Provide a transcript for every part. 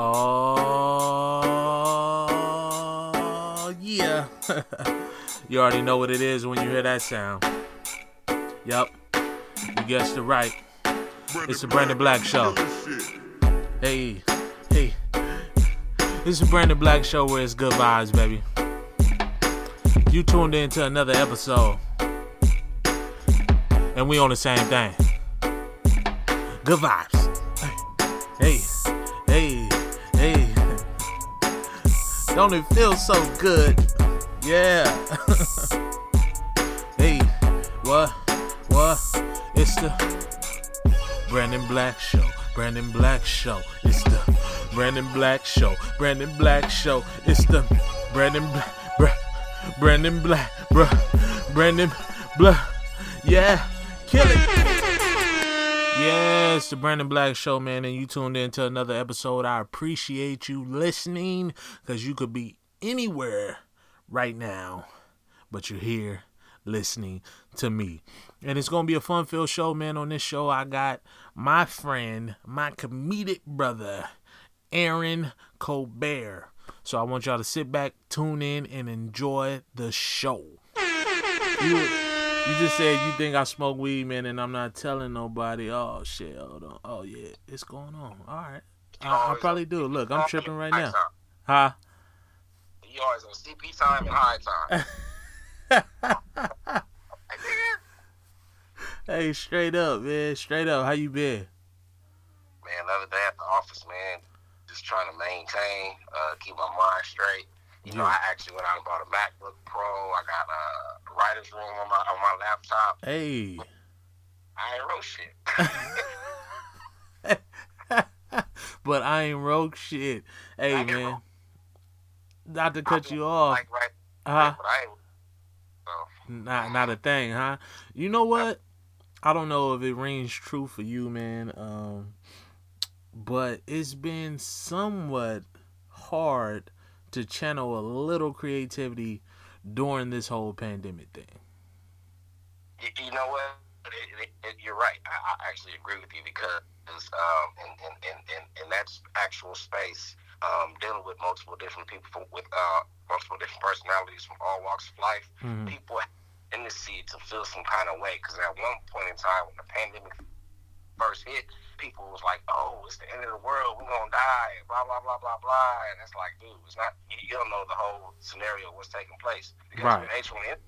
Oh, yeah. you already know what it is when you hear that sound. Yep. You guessed it right. It's the Brandon Black Show. Hey, hey. It's the Brandon Black Show where it's good vibes, baby. You tuned in to another episode. And we on the same thing. Good vibes. Hey, hey, Don't it feel so good? Yeah. hey, what? What? It's the Brandon Black Show. Brandon Black Show. It's the Brandon Black Show. Brandon Black Show. It's the Brandon Black. Br- Brandon Black. Bruh. Brandon Black. Yeah. Kill it. It's the Brandon Black Show, man, and you tuned in to another episode. I appreciate you listening because you could be anywhere right now, but you're here listening to me. And it's going to be a fun filled show, man. On this show, I got my friend, my comedic brother, Aaron Colbert. So I want y'all to sit back, tune in, and enjoy the show. You, you just said you think I smoke weed, man, and I'm not telling nobody. Oh shit, hold on. Oh yeah, it's going on. All right, I, I probably do. Look, I'm tripping right now. Huh? You always on CP time and high time. hey, straight up, man. Straight up. How you been? Man, the other day at the office, man, just trying to maintain, uh, keep my mind straight. You know, I actually went out and bought a MacBook Pro. I got a writer's room on my on my laptop. Hey. I ain't wrote shit. but I ain't wrote shit. Hey I man. rogue. Not to cut you off. Like right, Huh? but I ain't. So Not not a thing, huh? You know what? I don't know if it rings true for you, man. Um, but it's been somewhat hard to channel a little creativity during this whole pandemic thing. you, you know what? It, it, it, you're right. I, I actually agree with you because um, in, in, in, in, that actual space, um, dealing with multiple different people from, with uh, multiple different personalities from all walks of life, Mhm. people in the tendency to feel some kind of way. Because at one point in time, when the pandemic first hit, people was like, "Oh, it's the end of the world. We're gonna die." Blah blah blah blah blah. And it's like, dude, it's not. You, you don't know the whole scenario what's taking place because Right. when H1N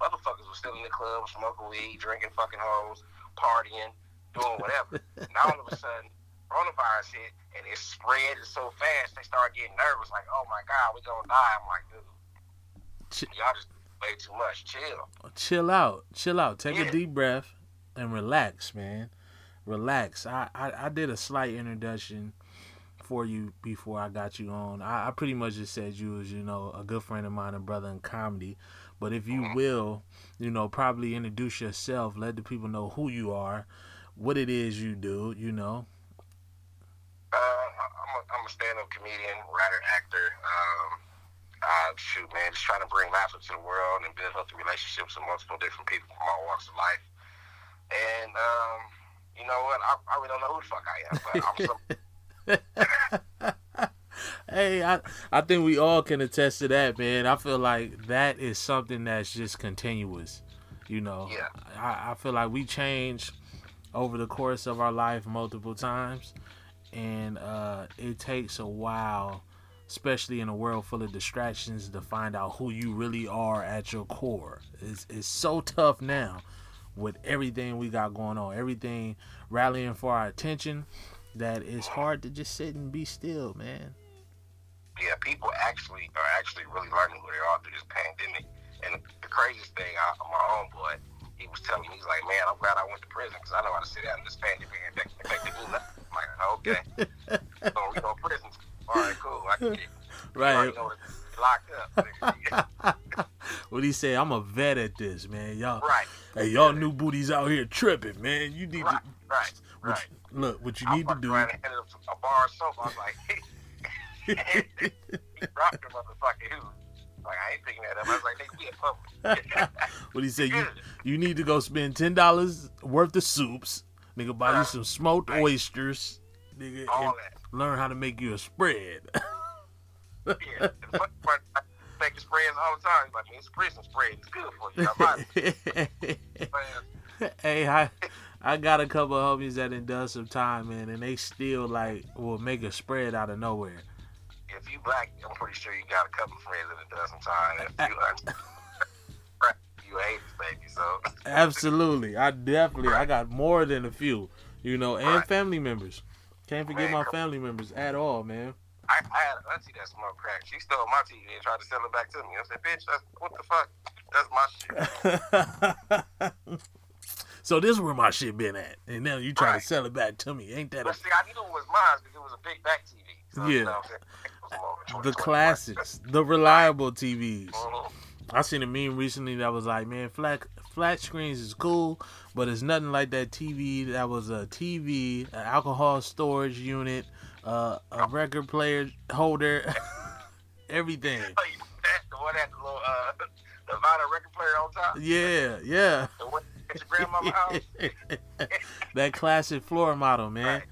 motherfuckers was still in the club, smoking weed, drinking fucking hoes, partying, doing whatever. now all of a sudden, coronavirus hit and it spread so fast, they started getting nervous, like, oh my god, we're gonna die. I'm like, dude, Ch- y'all just way too much. Chill. chill out, chill out, take a deep breath and relax, man. Relax. I, I, I did a slight introduction for you before I got you on. I, I pretty much just said you was, you know, a good friend of mine and brother in comedy. But if you Mhm. will, you know, probably introduce yourself, let the people know who you are, what it is you do, you know. Uh, I'm a, I'm a stand-up comedian, writer, actor. Um, uh, shoot, man, just trying to bring laughter to the world and build healthy relationships with multiple different people from all walks of life. And um, you know what? I, I really don't know who the fuck I am, but I'm some, hey, I I think we all can attest to that, man. I feel like that is something that's just continuous. You know, Yeah. I, I feel like we change over the course of our life multiple times, and uh, it takes a while, especially in a world full of distractions, to find out who you really are at your core. It's it's so tough now with everything we got going on, everything rallying for our attention, that it's hard to just sit and be still, man. yeah, people actually are actually really learning who they are through this pandemic. And the craziest thing, I, my own homeboy, he was telling me, he's like, man, I'm glad I went to prison because I know how to sit out in this pandemic and affect, affected me nothing. I'm like, okay. so, you know, prison. All right, cool. I can get it. Right. Already know it's locked up. what he say? I'm a vet at this, man. Y'all, right, hey, y'all new booties out here tripping, man. You need right, to right, what right. you- look. What you I need to fucked do. around and handed him a bar of soap. I was like, he dropped the motherfucker. He was like, I ain't picking that up. I was like, nigga, we in public. what he say? You Good. you need to go spend ten dollars worth of soups. Nigga, buy you some smoked Right. oysters. Nigga, All and, that. learn how to make you a spread. Yeah, the funny part, I the spreads all the time. Like, man, spread some spread. It's good for you. I'm hey, I I got a couple of homies that done done some time, man, and they still like will make a spread out of nowhere. If you black, I'm pretty sure you got a couple of friends that done some time. If you, you hate baby, so. Absolutely, I definitely I got more than a few, you know, and Right. family members. Can't forget Man, my family members at all, man. I, I had an auntie that smoked crack. She stole my TV and tried to sell it back to me. I said, bitch, that's, what the fuck? That's my shit. so this is where my shit been at, and now you try Right. to sell it back to me. Ain't that a But see, I knew it was mine because it was a big back TV. So, Yeah. You know what I'm saying? It was more than 20, the classics, the reliable TVs. Mhm. I seen a meme recently that was like, man, flat flat screens is cool, but it's nothing like that TV that was a TV, an alcohol storage unit, uh, a record player holder, everything. Oh, you know that? The one that the little, uh, the vinyl record player on top? Yeah, yeah. At your grandmama's house? that classic floor model, man. Right.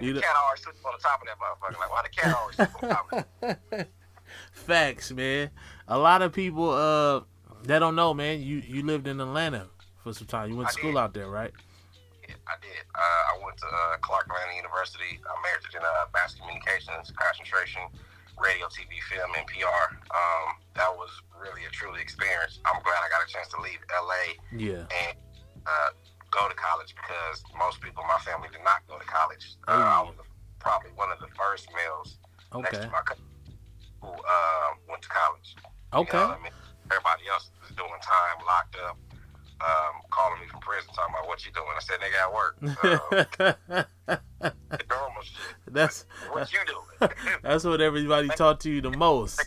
You the cat always sits on the top of that motherfucker. Like, why the cat always sits on top of that? facts, man. A lot of people uh that don't know, man. You you lived in Atlanta for some time. You went to I school did. out there, right? I did. Uh, I went to uh, Clark Atlanta University. I majored in uh, mass communications, concentration, radio, TV, film, and PR. Um, that was really a truly experience. I'm glad I got a chance to leave LA Yeah. and uh, go to college because most people in my family did not go to college. Uh, Oh. I was probably one of the first males next Okay. to my cousin who uh, went to college. You Okay. know what I mean? Everybody else was doing time, locked up, um, calling me from prison, talking about what you doing. I said, nigga, I work. Normal shit. that's What you doing? that's what everybody talked to you the most.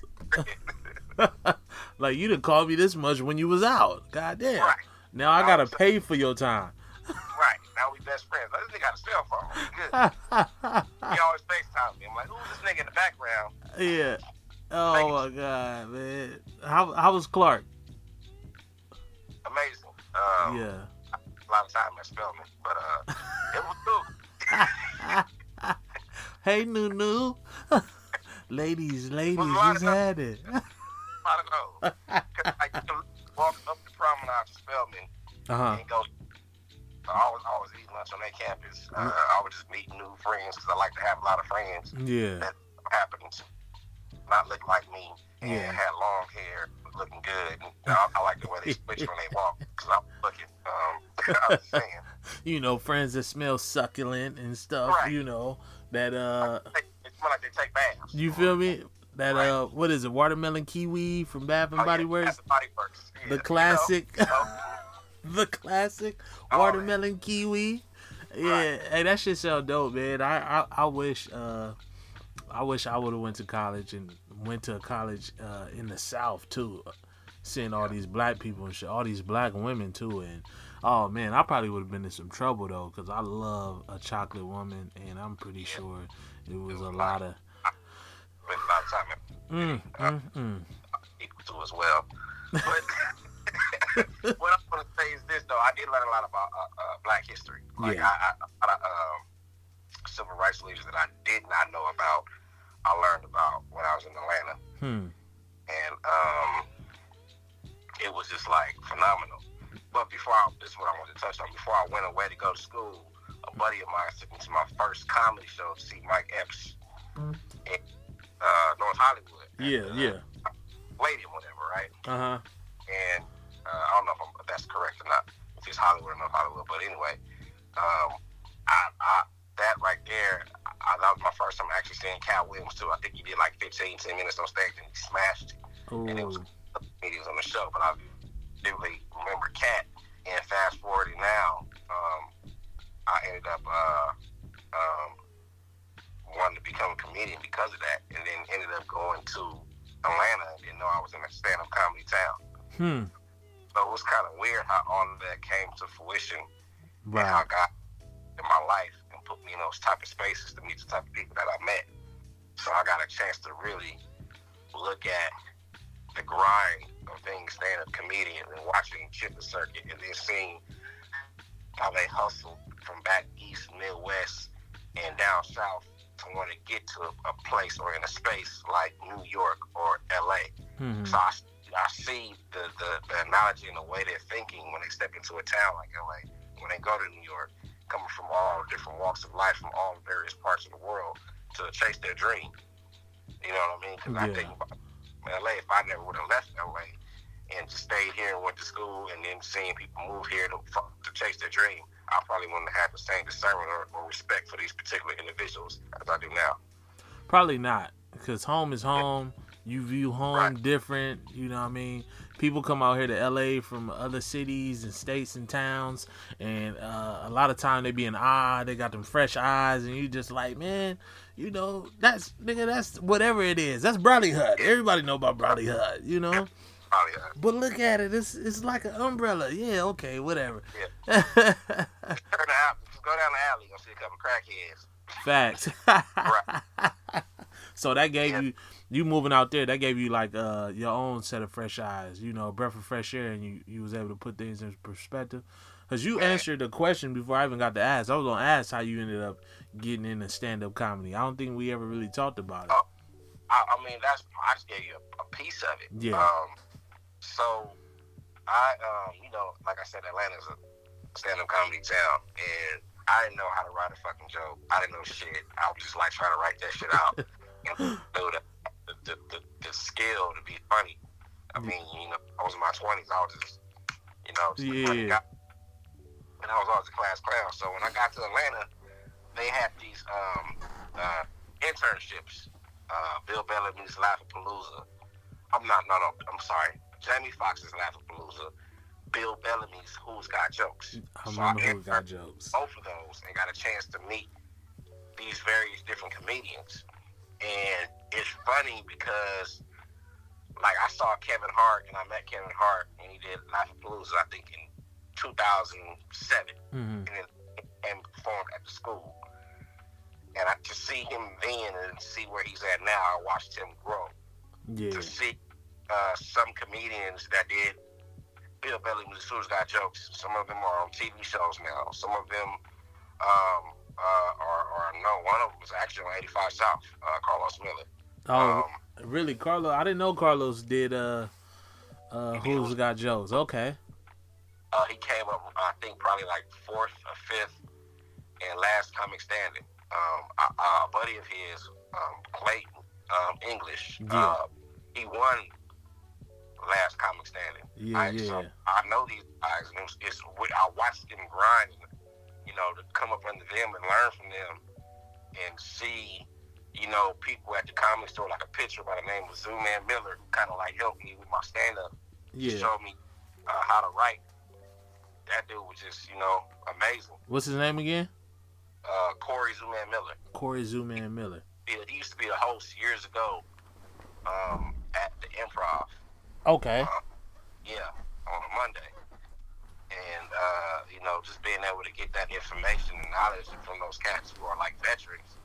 like you didn't call me this much when you was out. God damn. right, Now I gotta pay for your time. right. Now we best friends. This nigga got a cell phone. Good. He always FaceTime me. I'm like, who's this nigga in the background? yeah. Oh my god, man. How how was Clark? Um, Yeah. A lot of time at Spelman, but uh, it was cool. hey Nunu. ladies, ladies, Well, a lot just of- had it. Lot of those. 'Cause, like, you can walk up the promenade to Spelman Uh-huh. and go. I always, always eat lunch on that campus. Uh, I would just meet new friends because I like to have a lot of friends Yeah. that happen to not look like me and Yeah. had long hair, looking good. And I, I like the way they switch when they walk because I'm looking. Um, I'm saying. You know, friends that smell succulent and stuff, Right. you know. That uh They, it smell like they take baths. you feel me? That Right. uh what is it, watermelon kiwi from Bath and Oh, Body yeah, Works? Body Works. Yeah, The you know, classic you know, the classic Oh, watermelon kiwi. Yeah, Right. hey, that shit sound dope, man. I I, I wish uh I wish I would have went to college and went to a college uh in the South too. Seeing all these black people and shit, all these black women too, and oh man, I probably would have been in some trouble though, cause I love a chocolate woman, and I'm pretty sure it was a lot of a lot of time mm, mm, mm. people too as well. But what I'm going to say is this, though. I did learn a lot about uh, uh, Black history. Like, Yeah. I, I, a lot of um, civil rights leaders that I did not know about, I learned about when I was in Atlanta. Hmm. And um, it was just, like, phenomenal. But before I, this is what I wanted to touch on. Before I went away to go to school, a buddy of mine took me to my first comedy show to see Mike Epps in uh, North Hollywood. Yeah, the yeah. Palladium, whatever, right? Uh huh. and uh, I don't know if, I'm, if that's correct or not, if it's Hollywood or not Hollywood, but anyway, um, I, I, that right there, I, that was my first time actually seeing Katt Williams too. I think he did like 15, 10 minutes on stage and he smashed it. And it was Ooh. meetings on the show, but I vividly remember Katt. And fast forwarding now, um, I ended up uh, um, wanting to become a comedian because of that, and then ended up going to Atlanta and didn't know I was in a stand-up comedy town. Hmm. So it was kind of weird how all of that came to fruition and how Right. God in my life put me in those type of spaces to meet the type of people that I met. So I got a chance to really look at the grind of being a stand-up comedian and watching Chip the Circuit and then seeing how they hustled from back east, Midwest, and down south to want to get to a, a place or in a space like New York or LA. Mhm. So I, I see the, the, the analogy and the way they're thinking when they step into a town like LA, when they go to New York, coming from all different walks of life, from all various parts of the world to chase their dream. You know what I mean? Because I think about LA, if I never would have left LA and just stayed here and went to school and then seeing people move here to, to chase their dream, I probably wouldn't have the same discernment or, or respect for these particular individuals as I do now. Probably not, because home is home. You view home Right. different. You know what I mean? People come out here to LA from other cities and states and towns, and uh, a lot of time they be in awe. They got them fresh eyes, and you just like, man, you know, that's nigga, that's whatever it is. That's Bradley Hut. Everybody know about Bradley Hut. You know. But look at it. It's it's like an umbrella. Yeah. Okay. Whatever. turn the out, go down the alley, you'll see a couple crackheads. Facts. so that gave Yeah. you you moving out there. That gave you like uh your own set of fresh eyes. You know, breath of fresh air, and you you was able to put things in perspective. Cause you answered the question before I even got to ask. I was gonna ask how you ended up getting into stand up comedy. I don't think we ever really talked about it. I, I mean, that's I just gave you a, a piece of it. Yeah. Um, so I, um, you know, like I said, Atlanta's a stand-up comedy town, and I didn't know how to write a fucking joke. I didn't know shit. I was just like trying to write that shit out. and the, the, the, the, the skill to be funny. I mean, you know, I was in my twenties. I was just, you know, just a funny guy. and I was always a class clown. So when I got to Atlanta, they had these um, uh, internships. Uh, Bill Bellamy's Laffapalooza. I'm not, no, no, I'm sorry. Jamie Foxx's Laffapalooza. Bill Bellamy's Who's Got Jokes. I So remember who interned got jokes. both of those and got a chance to meet these various different comedians. And it's funny because, like, I saw Kevin Hart and I met Kevin Hart when he did Laffapalooza, I think in 2007 hmm and, then, and performed at the school. And I, to see him then and see where he's at now, I watched him grow. Yeah. To see uh, some comedians that did Bill Bellamy's Who's Got Jokes. Some of them are on TV shows now. Some of them um, uh, are, are, no, one of them was actually on 85 South, uh, Carlos Miller. Oh, Um, really, Carlos? I didn't know Carlos did uh uh who's got Jokes? Okay. uh, he came up, I think, probably like fourth or fifth and last comic standing. Um, a, a buddy of his, um, Clayton um, English, Yeah. uh, he won last comic standing. Yeah, I, yeah. So I know these guys, it's, it's, I watched them grind, you know, to come up under them and learn from them and see, you know, people at the comedy store, like a picture by the name of Zooman Miller, who kind of like helped me with my stand up Yeah. showed me uh, how to write. That dude was just, you know, amazing. What's his name again? Uh, Corey Zooman Miller. Corey Zooman Miller. He, he used to be a host years ago um, at the Improv. Okay. Yeah, on a Monday. And, uh, you know, just being able to get that information and knowledge from those cats who are like veterans,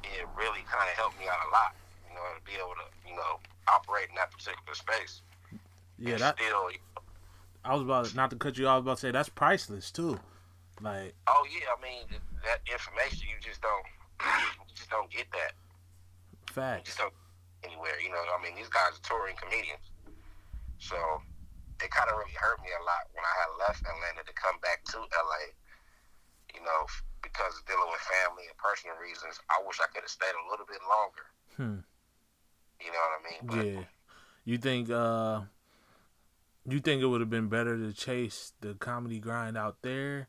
it really kind of helped me out a lot, you know, to be able to, you know, operate in that particular space. Yeah, that still, I was about not to cut you off. I was about to say that's priceless too. Like, Oh yeah, I mean that information you just don't, you just don't get that. You facts. just don't anywhere. You know, I mean these guys are touring comedians, so it kind of really hurt me a lot when I had left Atlanta to come back to LA. You know, because of dealing with family and personal reasons, I wish I could have stayed a little bit longer. Hmm. You know what I mean? But Yeah. You think uh you think it would have been better to chase the comedy grind out there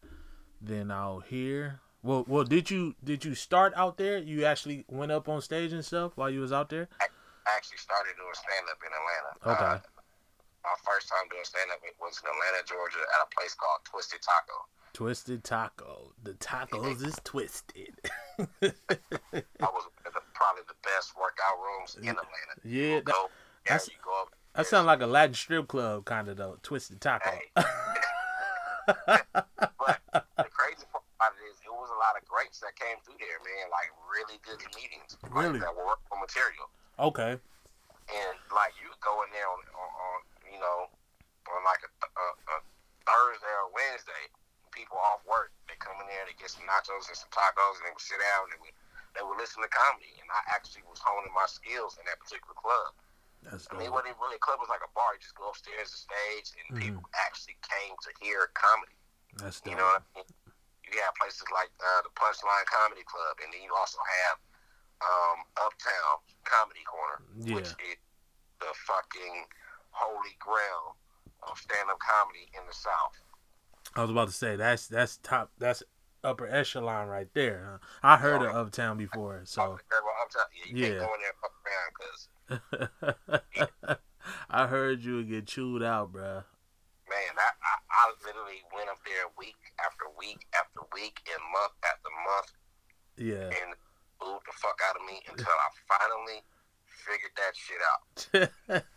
than out here? Well, well, did you did you start out there? You actually went up on stage and stuff while you was out there? I actually started doing stand up in Atlanta. Okay. Uh, my first time doing stand up was in Atlanta, Georgia, at a place called Twisted Taco. Twisted Taco. The tacos is twisted. I was in the, probably the best workout rooms in Atlanta. Yeah, that, go, yeah, that's- you go up. that sounds like a Latin strip club kind of though. Twisted Taco. Hey. but the crazy part about it is, it was a lot of greats that came through there, man. Like really good comedians, like, Really? that were working material. okay. And like you go in there on you know, on like a, a, a Thursday or Wednesday, people off work, they come in there, they get some nachos and some tacos, and they would sit down and they would, they would listen to comedy, and I actually was honing my skills in that particular club. That's I mean, it wasn't really a club; was like a bar. You just go upstairs to stage, and Mhm. people actually came to hear comedy. That's dope. You know what I mean? You have places like uh, the Punchline Comedy Club, and then you also have um, Uptown Comedy Corner, which is the fucking holy grail of stand-up comedy in the South. I was about to say that's that's top that's upper echelon right there. huh? I heard of Uptown before, so yeah, you Yeah. can't go in there and fuck around I heard you would get chewed out, bruh. man, I, I I literally went up there week after week after week and month after month Yeah. and booed the fuck out of me until I finally figured that shit out.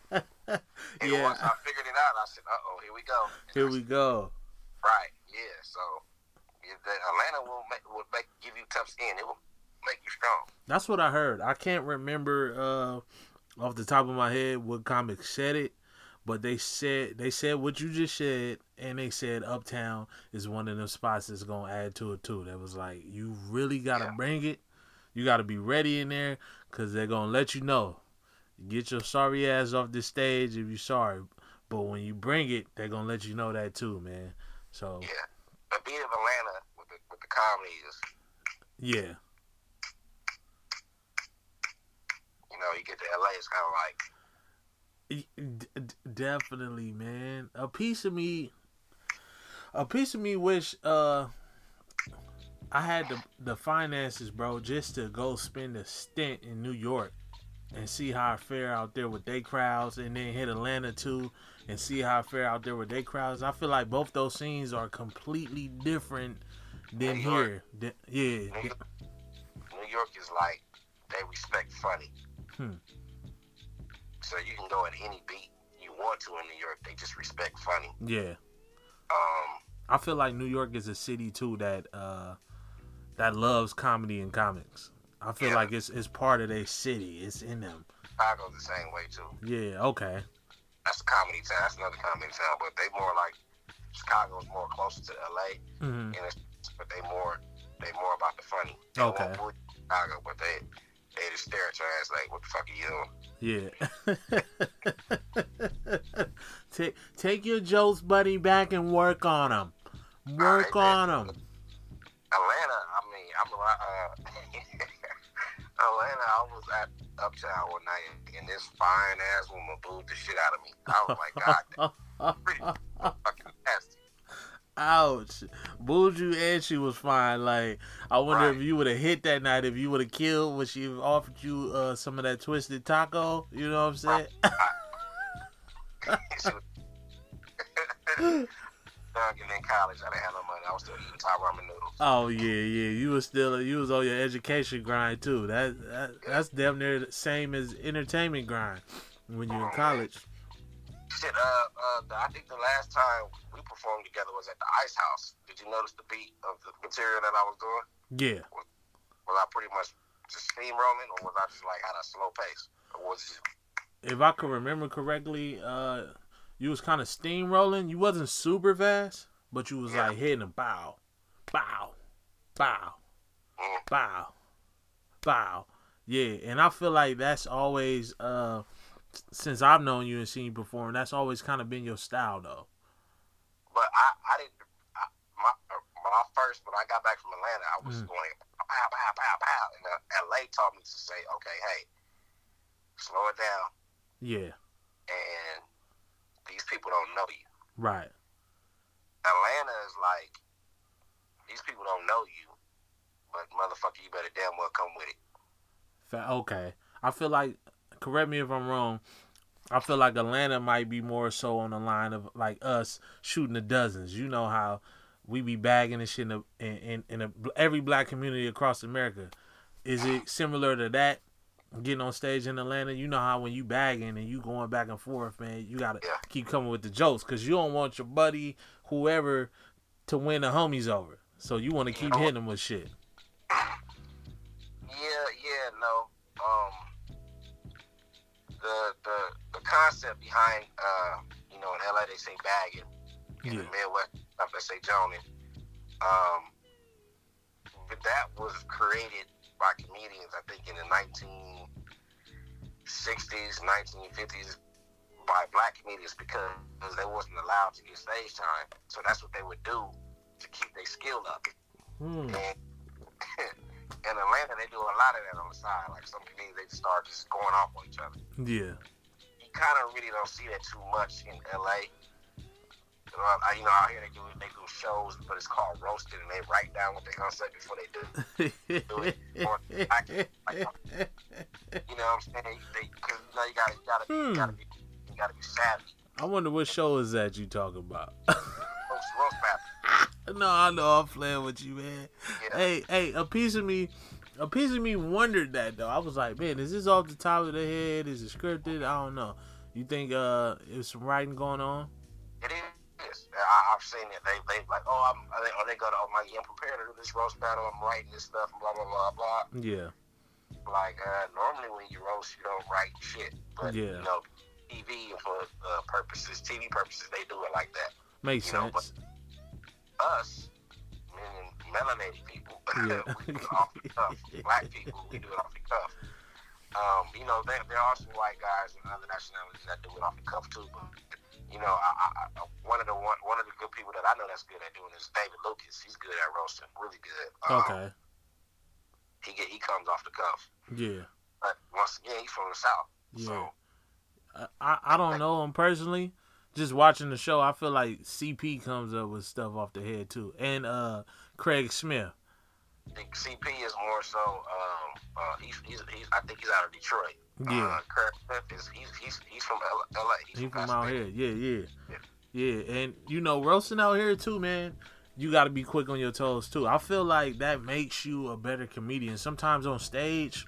And once yeah. I figured it out, I said, "Uh oh, here we go." Here we go. Right. Yeah. So the Atlanta will make will make give you tough skin. It will make you strong. That's what I heard. I can't remember uh, off the top of my head what comic said it, but they said they said what you just said, and they said Uptown is one of them spots that's gonna add to it too. That was like you really gotta Yeah. bring it. You gotta be ready in there because they're gonna let you know. Get your sorry ass off the stage if you're sorry, but when you bring it, they're gonna let you know that too, man. So Yeah. The beat of Atlanta with the with the comedy is, yeah, you know, you get to LA, it's kind of like, D- d- definitely, man. A piece of me, a piece of me wish uh I had the the finances, bro, just to go spend a stint in New York and see how I fare out there with they crowds, and then hit Atlanta too and see how I fare out there with they crowds. I feel like both those scenes are completely different than here. Yeah, New York, New York is like they respect funny. Hmm. So you can go at any beat you want to in New York. They just respect funny. yeah. Um, I feel like New York is a city too that uh that loves comedy and comics. I feel Yeah. like it's it's part of their city. It's in them. Chicago's the same way too. Yeah. Okay. That's a comedy town. That's another comedy town, but they more like Chicago's more closer to LA, hmm and it's, but they more they more about the funny. They Okay. won't Chicago, but they they just stare at your ass like, "What the fuck are you doing?" Yeah. take take your jokes, buddy, back and work on them. Work Alright, on them. Atlanta, I mean, I'm a lot, uh, Atlanta. I was at Uptown one night, and this fine ass woman booed the shit out of me. I was like, God, pretty fucking nasty. Ouch. Booed you and she was fine. Like I wonder if you would have hit that night, if you would have killed when she offered you uh, some of that twisted taco. You know what I'm saying? She Young and in college, I didn't have no money. I was still eating Thai ramen noodles. Oh yeah, yeah. You was still you was on your education grind too. That, that that's damn near the same as entertainment grind when you're in college. Shit, uh, uh, I think the last time we performed together was at the Ice House. Did you notice the beat of the material that I was doing? Yeah. Was I pretty much just steamrolling, or was I just like at a slow pace, or was it? If I can remember correctly, uh, you was kind of steamrolling. You wasn't super fast, but you was Yeah. like hitting a bow, bow, bow, Mm, bow, bow. Yeah, and I feel like that's always uh, since I've known you and seen you perform, that's always kind of been your style though. but I, I didn't. I, my, uh, my first when I got back from Atlanta, I was Mm. going pow pow pow pow, and uh, LA taught me to say, okay, hey, slow it down, Yeah. and these people don't know you. Right. Atlanta is like these people don't know you, but motherfucker, you better damn well come with it. Okay. I feel like, correct me if I'm wrong. I feel like Atlanta might be more so on the line of like us shooting the dozens. You know how we be bagging and shit in, a, in, in, in a, every black community across America. Is it similar to that? Getting on stage in Atlanta, you know how when you bagging and you going back and forth, man, you gotta Yeah. keep coming with the jokes because you don't want your buddy, whoever, to win the homies over. So you want to keep hitting them with shit. Yeah, yeah, no. Um, the the the concept behind uh, you know, in LA they say bagging, in the Yeah. Midwest stuff they say joning. Um, but that was created by comedians. I think in the 1960s, 1950s, by black comedians because they wasn't allowed to get stage time. So that's what they would do to keep their skill up. Hmm. And in Atlanta, they do a lot of that on the side. Like some comedians, they just start just going off on each other. Yeah. You kind of really don't see that too much in LA. I- you know, out here they do they do shows, but it's called roasted, and they write down what they're gonna say before they do. it. You know what I'm saying? Because you know you gotta you gotta Hmm. you gotta be you gotta be savvy. I wonder what show is that you talking about. Roast, roast battle. no, I know I'm playing with you, man. Yeah. Hey, hey, a piece of me, a piece of me wondered that though. I was like, man, is this off the top of the head? Is it scripted? I don't know. You think uh, there's some writing going on? It is. I, I've seen it. They they like, oh, I'm. Or they, or they go to, oh my, yeah, I'm prepared to do this roast battle. I'm writing this stuff, blah blah blah blah. Yeah, Like uh, normally when you roast, you don't write shit, but Yeah. you know, TV for uh, purposes, TV purposes, they do it like that. makes You know, sense. Us, meaning melanated people, Yeah. we do it off the cuff. Black people, we do it off the cuff. Um, you know, there, there are some white guys and other nationalities that do it off the cuff too. But you know, I, I, one of the one, one of the good people that I know that's good at doing is David Lucas. He's good at roasting, really good. Um, Okay. He get he comes off the cuff, Yeah. but once again, he's from the south. Yeah. So I, I don't know him personally. Just watching the show, I feel like CP comes up with stuff off the head too, and uh Craig Smith. Think CP is more so. Um, uh, he's, he's, he's I think he's out of Detroit. Yeah. Uh, Smith is he's he's he's from L- L.A. He's He from out here, yeah, yeah, yeah. And you know, roasting out here too, man. You got to be quick on your toes too. I feel like that makes you a better comedian. Sometimes on stage,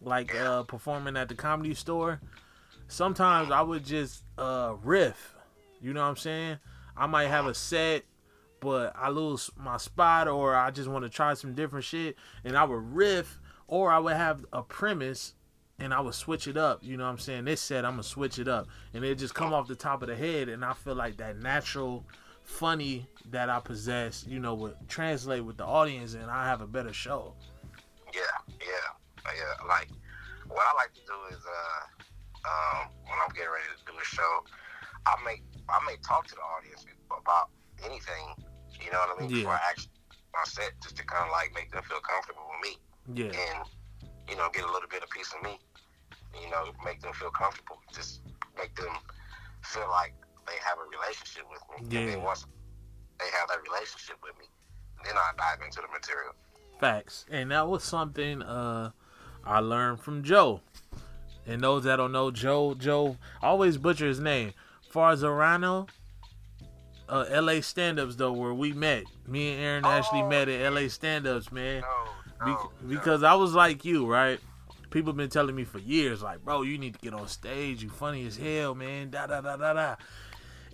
like uh, performing at the comedy store, sometimes I would just uh, riff. You know what I'm saying? I might have a set, but I lose my spot, or I just want to try some different shit, and I would riff, or I would have a premise and I would switch it up. You know what I'm saying? This set, I'm gonna switch it up, and it just come off the top of the head, and I feel like that natural, funny that I possess, you know, would translate with the audience, and I have a better show. Yeah, yeah, yeah. Like what I like to do is uh, um, when I'm getting ready to do a show, I may I may talk to the audience about anything. You know what I mean? Yeah. Before I actually my set, just to kind of like make them feel comfortable with me. Yeah, and you know get a little bit of piece of me you know make them feel comfortable just make them feel like they have a relationship with me and Yeah. then once they have that relationship with me then i dive into the material facts. And that was something uh I learned from Joe. And those that don't know Joe, Joe I always butcher his name. Farzarano. Uh, LA stand-ups though, where we met. Me and Aaron actually Oh, met at LA stand-ups, man. no, Be- no, because I was like you, right? People been telling me for years, like, bro, you need to get on stage. You funny as hell, man. Da da da da da.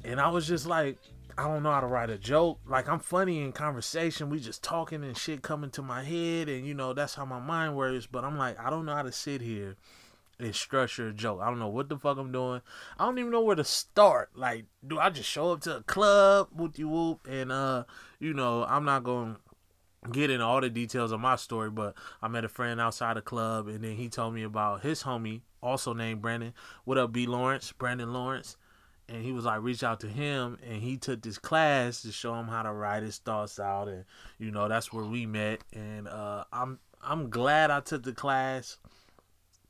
And I was just like, I don't know how to write a joke. Like I'm funny in conversation. We just talking and shit coming to my head, and you know that's how my mind works. But I'm like, I don't know how to sit here and structure a joke. I don't know what the fuck I'm doing. I don't even know where to start. Like, do I just show up to a club, whoop you whoop, and uh, you know, I'm not to get into all the details of my story, but I met a friend outside the club, and then he told me about his homie, also named Brandon. What up, B Lawrence? Brandon Lawrence. And he was like, reach out to him, and he took this class to show him how to write his thoughts out, and you know that's where we met. And uh, I'm I'm glad I took the class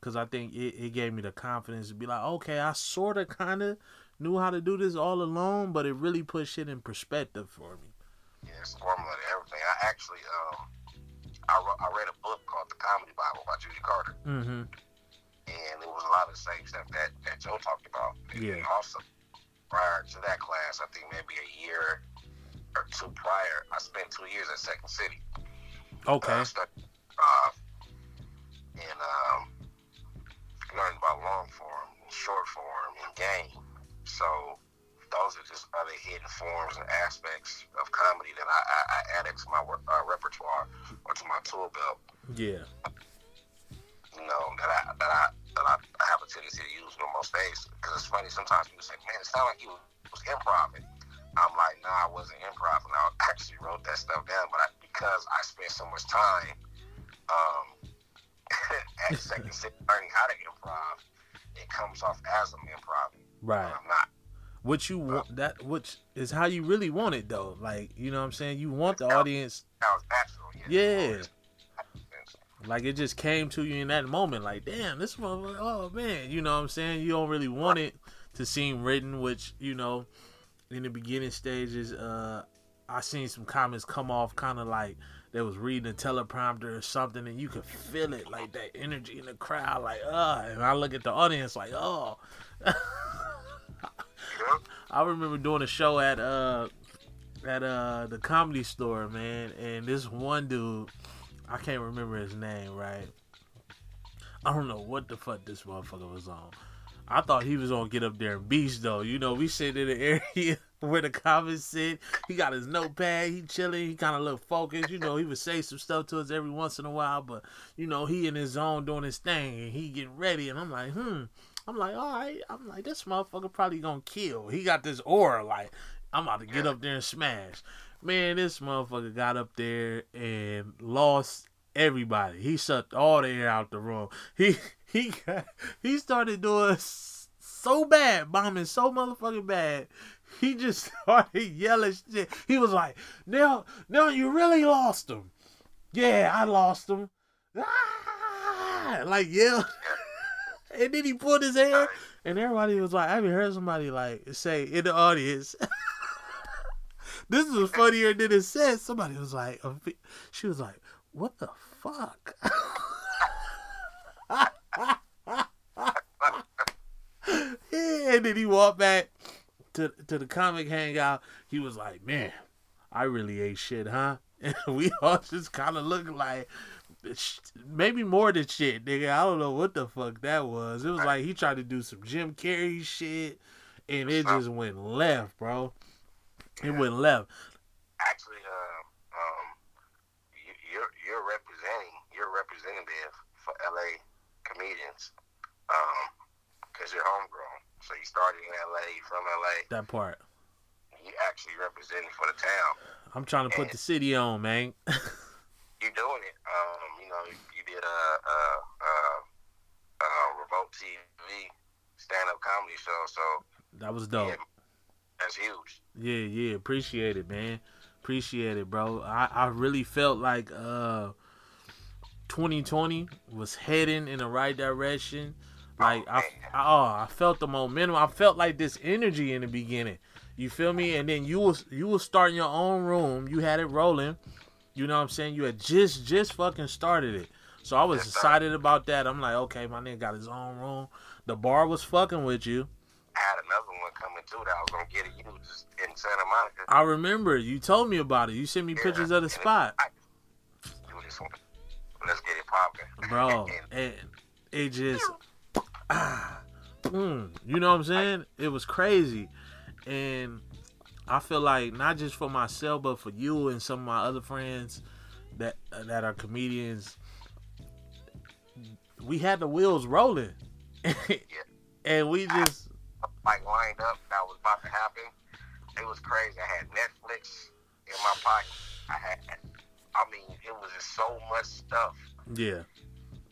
because I think it, it gave me the confidence to be like, okay, I sort of kind of knew how to do this all alone, but it really put shit in perspective for me. yeah it's a formula to everything i actually um I, wrote, I read a book called the comedy bible by judy carter Mm-hmm. and it was a lot of the same stuff that, that joe talked about and Yeah. also prior to that class i think maybe a year or two prior i spent two years at second city Okay. uh, studied uh, forms and aspects of comedy that I, I, I added to my work, uh, repertoire or to my tool belt. Yeah. You know that I that I that I, I have a tendency to use on most days because it's funny. Sometimes people say, "Man, it sounds like you What you want that which is how you really want it though. Like, you know what I'm saying? You want the audience natural. Yeah. Yeah. like it just came to you in that moment, like, damn, this motherfucker oh man, you know what I'm saying? You don't really want it to seem written, which, you know, in the beginning stages, uh I seen some comments come off kinda like they was reading a teleprompter or something and you could feel it, like that energy in the crowd, like, uh and I look at the audience like, oh I remember doing a show at uh at uh the comedy store, man, and this one dude, I can't remember his name, right? I don't know what the fuck this motherfucker was on. I thought he was gonna get up there and beast though. You know, we sit in the area where the comics sit. He got his notepad, he chilling, he kinda look focused, you know, he would say some stuff to us every once in a while, but you know, he in his zone doing his thing and he getting ready and I'm like, hmm. I'm like, all right. I'm like, this motherfucker probably gonna kill. He got this aura, like, I'm about to get up there and smash. Man, this motherfucker got up there and lost everybody. He sucked all the air out the room. He he got, he started doing so bad, bombing so motherfucking bad. He just started yelling shit. He was like, "Now, now you really lost him." Yeah, I lost him. Ah! Like yeah. and then he pulled his hair, and everybody was like, "I haven't heard somebody like say in the audience." this was funnier than it said. Somebody was like, "She was like, what the fuck?" and then he walked back to to the comic hangout. He was like, "Man, I really ate shit, huh?" And we all just kind of looked like maybe more than shit, nigga. I don't know what the fuck that was. It was like he tried to do some Jim Carrey shit, and it just went left, bro. It went left. Actually, um, um, you, you're you're representing you're representative for LA comedians, um, because you're homegrown. So you started in LA, from LA. That part. You actually representing for the town. I'm trying to put the city on, man. You're doing it. Um, you know, you did a, a, a, a remote TV stand up comedy show, so that was dope. yeah, that's huge. Yeah, yeah, appreciate it, man. Appreciate it, bro. I, I really felt like uh 2020 was heading in the right direction. Like I, I, oh, I felt the momentum. I felt like this energy in the beginning. You feel me? And then you was you was starting your own room. You had it rolling. You know what I'm saying? You had just just fucking started it. So I was excited about that. I'm like, okay, my nigga got his own room. The bar was fucking with you. I had another one coming too that I was gonna get it. you just in Santa Monica. I remember you told me about it. You sent me Yeah, pictures of the spot. I-. Let's get it popping, bro And and it just ah, mm, you know what i'm saying it was crazy and i feel like not just for myself but for you and some of my other friends that that are comedians we had the wheels rolling and we just like lined up that was about to happen. It was crazy. I had Netflix in my pocket. I had, I mean, it was just so much stuff yeah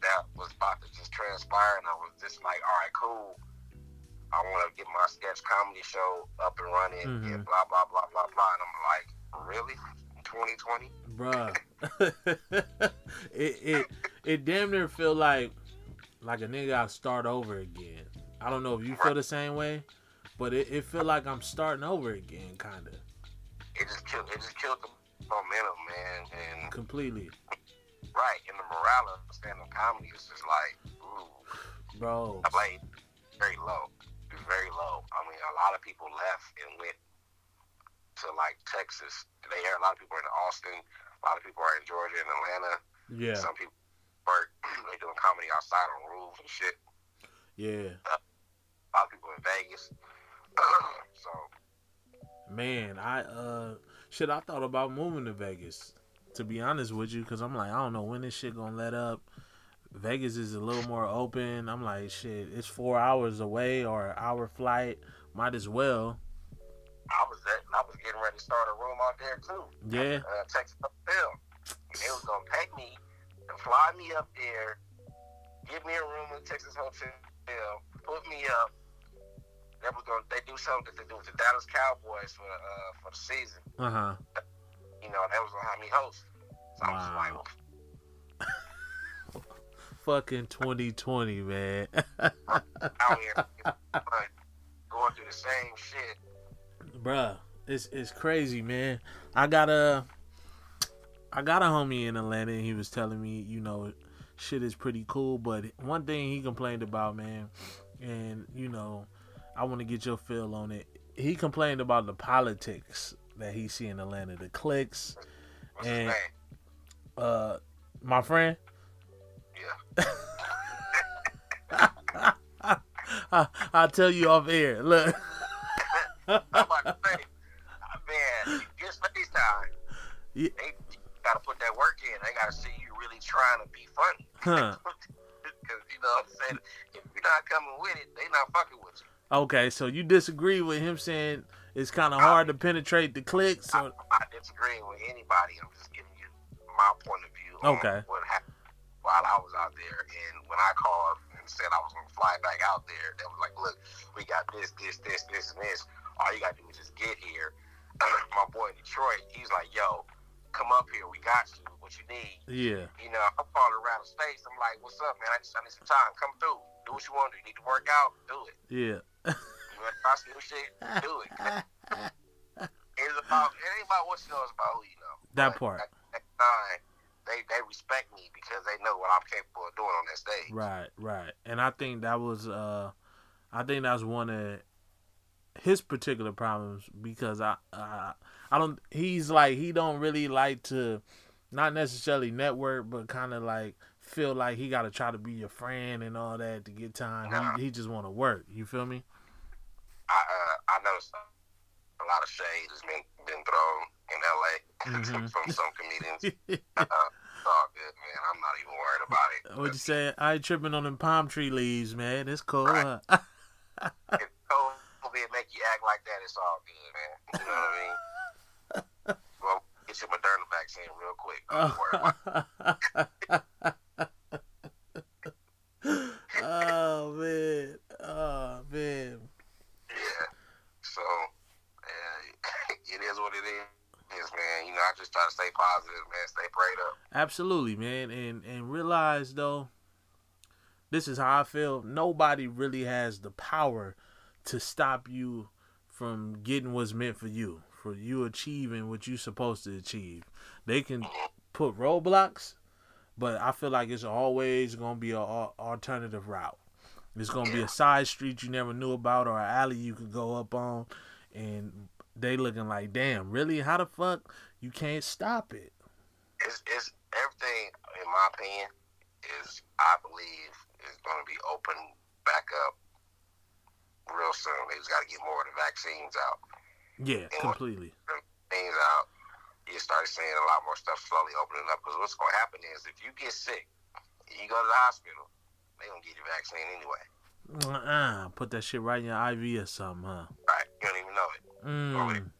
that was about to just transpire, and I was just like, all right, cool. I want to get my sketch comedy show up and running, Mhm. and blah blah blah blah blah. And I'm like, really, 2020? bruh it it it damn near feel like like a nigga I start over again. I don't know if you feel the same way, but it, it feel like I'm starting over again, kind of It just killed. It just killed the momentum, man. And completely, right, and the morale of stand-up comedy is just like, ooh. bro. I played very low. Very low. I mean, a lot of people left and went to like Texas. They hear a lot of people are in Austin. A lot of people are in Georgia and Atlanta. Yeah, Some people work. they doing comedy outside on roofs and shit. yeah, A lot of people in Vegas. so man. I uh, shit. I thought about moving to Vegas. To be honest with you, because I'm like, I don't know when this shit gonna let up. Vegas is a little more open. I'm like, shit, it's four hours away or an hour flight. Might as well. I was at, I was getting ready to start a room out there too. Yeah. Uh, Texas Hotel. And they was gonna pay me to fly me up there, Give me a room in Texas hotel. Put me up. They was gonna they do something to do with the Dallas Cowboys for uh for the season. Uh huh. You know, they was gonna have me host. So I was Wow. like, well, Fucking 2020, man. out here going through the same shit. Bruh, it's it's crazy, man. I got a I got a homie in Atlanta and he was telling me, you know, shit is pretty cool, but one thing he complained about, man, and you know, I want to get your feel on it. He complained about the politics that he see in Atlanta, the cliques. What's And-? Uh my friend, Yeah. I, I'll tell you off air. Look. I'm about to say, man, it's FaceTime. Yeah. They gotta put that work in. They gotta see you really trying to be funny. Huh. Because you know what I'm saying, if you're not coming with it, they not fucking with you. Okay, so you disagree with him saying it's kind of hard to penetrate the cliques? I, Or, I'm not disagreeing with anybody. I'm just giving you my point of view on Okay. what happened while I was out there. And when I called and said I was going to fly back out there, they was like, look, we got this, this, this, this, and this. All you got to do is just get here. my boy in Detroit, he's like, yo, come up here. We got you. What you need. yeah. You know, I'm calling around the states. I'm like, what's up, man? I just I need some time. Come through. Do what you want to do. You need to work out? Do it. Yeah. You want to try some new shit? Do it. It's about it ain't about what you know, it's about who you know. That But part. At that time, they they respect me because they know what I'm capable of doing on that stage. Right, right. And I think that was uh I think that's one of his particular problems because I uh, I don't he's like he don't really like to not necessarily network but kind of like feel like he got to try to be your friend and all that to get time. Nah. He, he just want to work. You feel me? I uh, I noticed a lot of shade has been been thrown in LA Mhm. from some comedians. Uh, it's all good, man. I'm not even worried about it. what you say? I ain't tripping on them palm tree leaves, man. It's cool. Right. huh? If COVID make you act like that, it's all good, man. You know what I mean? Well, get your Moderna vaccine real quick. Don't worry about it. oh man, oh man. Yeah. So, yeah, it is what it is, man. You know, I just try to stay positive, man. Stay prayed up. Absolutely, man, and and realize though, this is how I feel. Nobody really has the power to stop you from getting what's meant for you, for you achieving what you're supposed to achieve. They can put roadblocks, but I feel like it's always gonna be a, al- alternative route. It's gonna be a side street you never knew about, or an alley you could go up on, and they looking like, damn, really? How the fuck you can't stop it? It's, it's everything, in my opinion, is I believe is going to be open back up real soon. They just got to get more of the vaccines out. Yeah, completely. Things out. You start seeing a lot more stuff slowly opening up. Because what's going to happen is if you get sick, you go to the hospital, they gonna get your vaccine anyway. Uh, put that shit right in your IV or something, huh? Right? You don't even know it. Mm.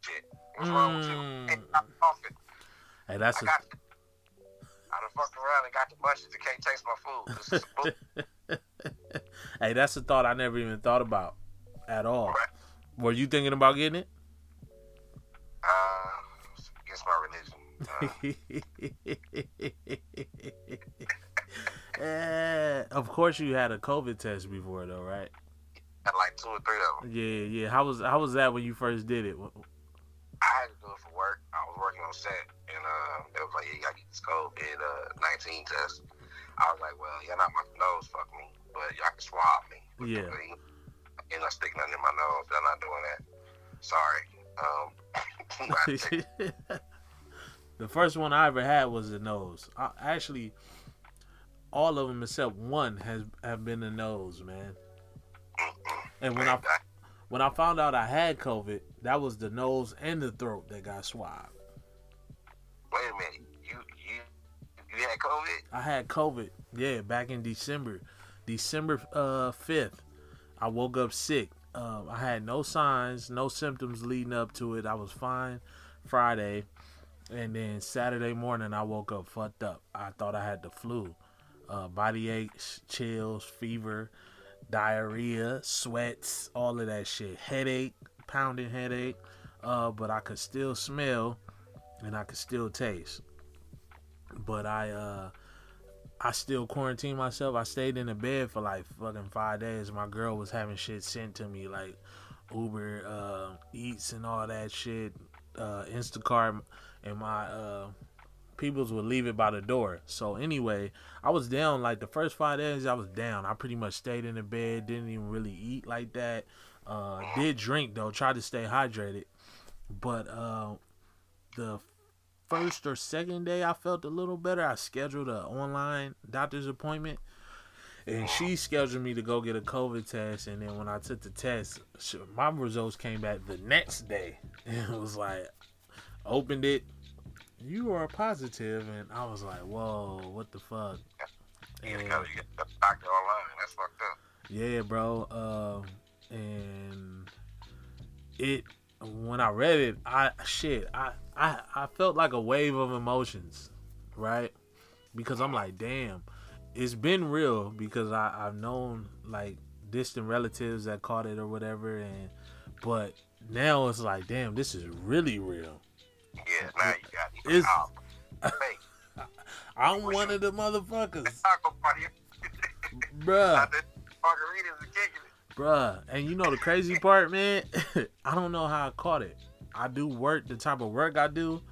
Shit. What's wrong with you? Mm. Hey, stop. Hey, that's I a got. I done fucked around and got the munchies and can't taste my food. This is hey, that's a thought I never even thought about at all. Right. Were you thinking about getting it? uh, against my religion. Uh, Eh, of course, you had a COVID test before, though, right? had like two or three of them. Yeah, yeah. How was how was that when you first did it? I had to do it for work. I was working on set, and uh, they was like, "Yeah, you gotta get this COVID uh, 19 test." I was like, "Well, y'all not my nose, fuck me, but y'all can swab me." Yeah. And not stick nothing in my nose. They're not doing that. Sorry. Um, the first one I ever had was the nose. I, actually, all of them except one has have been the nose, man. And when I when I found out I had COVID, that was the nose and the throat that got swabbed. wait a minute, you you you had COVID? I had COVID, yeah, back in December, December uh fifth. I woke up sick. Um, I had no signs, no symptoms leading up to it. I was fine Friday, and then Saturday morning I woke up fucked up. I thought I had the flu. Uh, body aches, chills, fever, diarrhea, sweats, all of that shit, headache, pounding headache. Uh, but I could still smell and I could still taste. But I uh I still quarantined myself. I stayed in the bed for like fucking five days. My girl was having shit sent to me like Uber uh, Eats and all that shit, uh, Instacart, and my uh, peoples would leave it by the door. So anyway, I was down like the first five days. I was down. I pretty much stayed in the bed. Didn't even really eat like that. Uh, did drink though. Tried to stay hydrated, but uh, the first or second day I felt a little better. I scheduled an online doctor's appointment. And she scheduled me to go get a COVID test, and then when I took the test, my results came back the next day, and it was like, opened it, you are positive, and I was like, whoa, what the fuck? And, you get doctor online. That's fucked up. Yeah, bro. Uh, and it when I read it, I shit, I, I I felt like a wave of emotions, right? Because I'm like, damn, it's been real because I, I've known like distant relatives that caught it or whatever and but now it's like, damn, this is really real. Yeah, now you got it. It's, hey, I'm one of the motherfuckers. Bruh. Bruh, and you know the crazy part, man? I don't know how I caught it. I do work the type of work I do.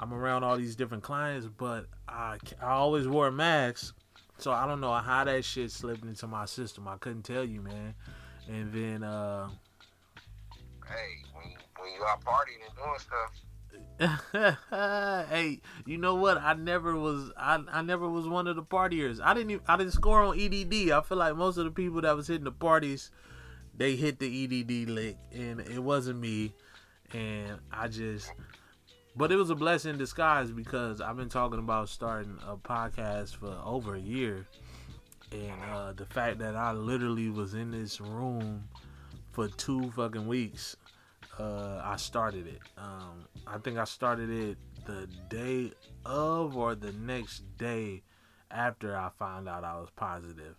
I'm around all these different clients, but I, I always wore a mask, so I don't know how that shit slipped into my system. I couldn't tell you, man. And then, uh, hey, when when you out partying and doing stuff, hey, you know what? I never was. I, I never was one of the partiers. I didn't. Even, I didn't score on EDD. I feel like most of the people that was hitting the parties, they hit the EDD lick, and it wasn't me. And I just, but it was a blessing in disguise because I've been talking about starting a podcast for over a year, and uh, the fact that I literally was in this room for two fucking weeks uh, I started it. Um, I think I started it the day of or the next day after I found out I was positive.